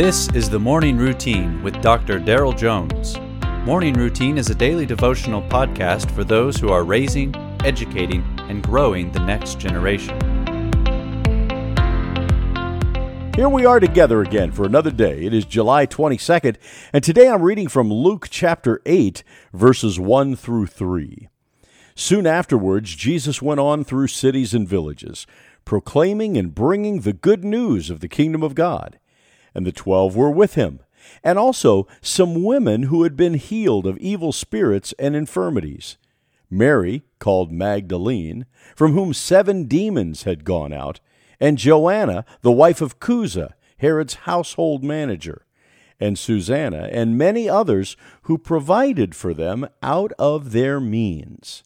This is the Morning Routine with Dr. Daryl Jones. Morning Routine is a daily devotional podcast for those who are raising, educating, and growing the next generation. Here we are together again for another day. It is July 22nd, and today I'm reading from Luke chapter 8, verses 1 through 3. Soon afterwards, Jesus went on through cities and villages, proclaiming and bringing the good news of the kingdom of God and the twelve were with him, and also some women who had been healed of evil spirits and infirmities. Mary, called Magdalene, from whom seven demons had gone out, and Joanna, the wife of Chuza, Herod's household manager, and Susanna, and many others who provided for them out of their means.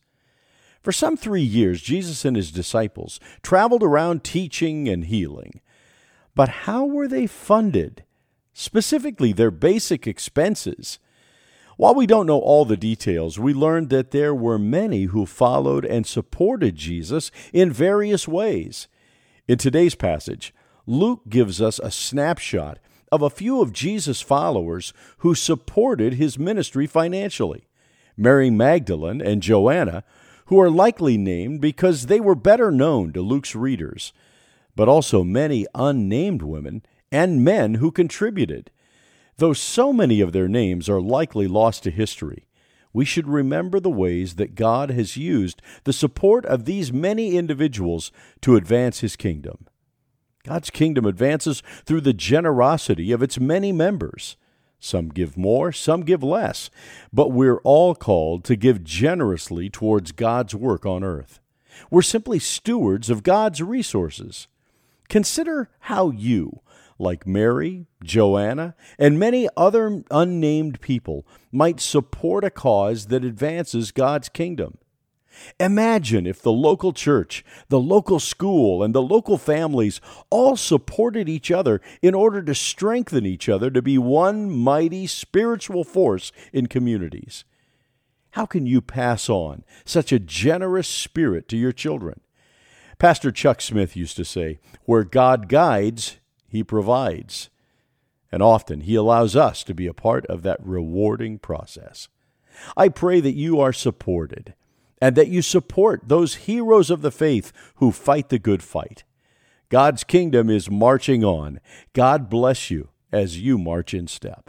For some three years, Jesus and his disciples traveled around teaching and healing. But how were they funded? Specifically, their basic expenses. While we don't know all the details, we learned that there were many who followed and supported Jesus in various ways. In today's passage, Luke gives us a snapshot of a few of Jesus' followers who supported his ministry financially Mary Magdalene and Joanna, who are likely named because they were better known to Luke's readers but also many unnamed women and men who contributed. Though so many of their names are likely lost to history, we should remember the ways that God has used the support of these many individuals to advance His kingdom. God's kingdom advances through the generosity of its many members. Some give more, some give less, but we're all called to give generously towards God's work on earth. We're simply stewards of God's resources. Consider how you, like Mary, Joanna, and many other unnamed people, might support a cause that advances God's kingdom. Imagine if the local church, the local school, and the local families all supported each other in order to strengthen each other to be one mighty spiritual force in communities. How can you pass on such a generous spirit to your children? Pastor Chuck Smith used to say, Where God guides, He provides. And often He allows us to be a part of that rewarding process. I pray that you are supported and that you support those heroes of the faith who fight the good fight. God's kingdom is marching on. God bless you as you march in step.